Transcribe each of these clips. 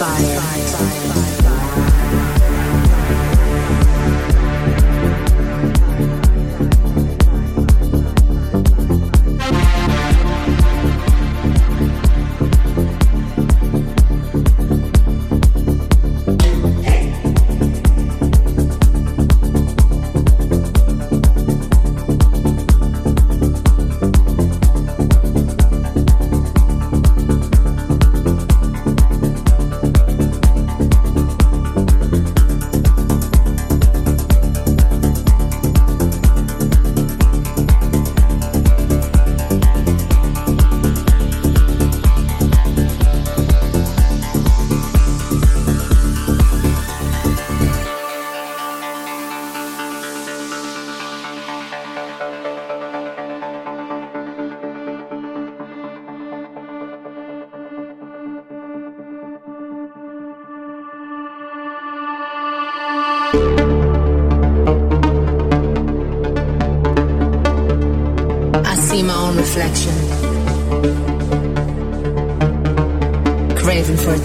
Love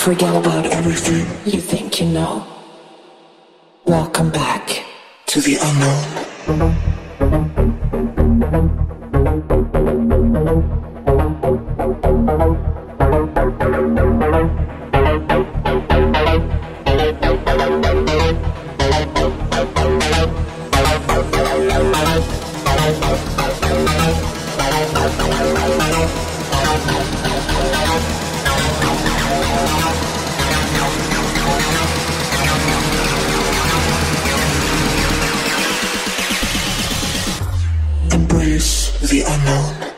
Forget about everything you think you know. The unknown.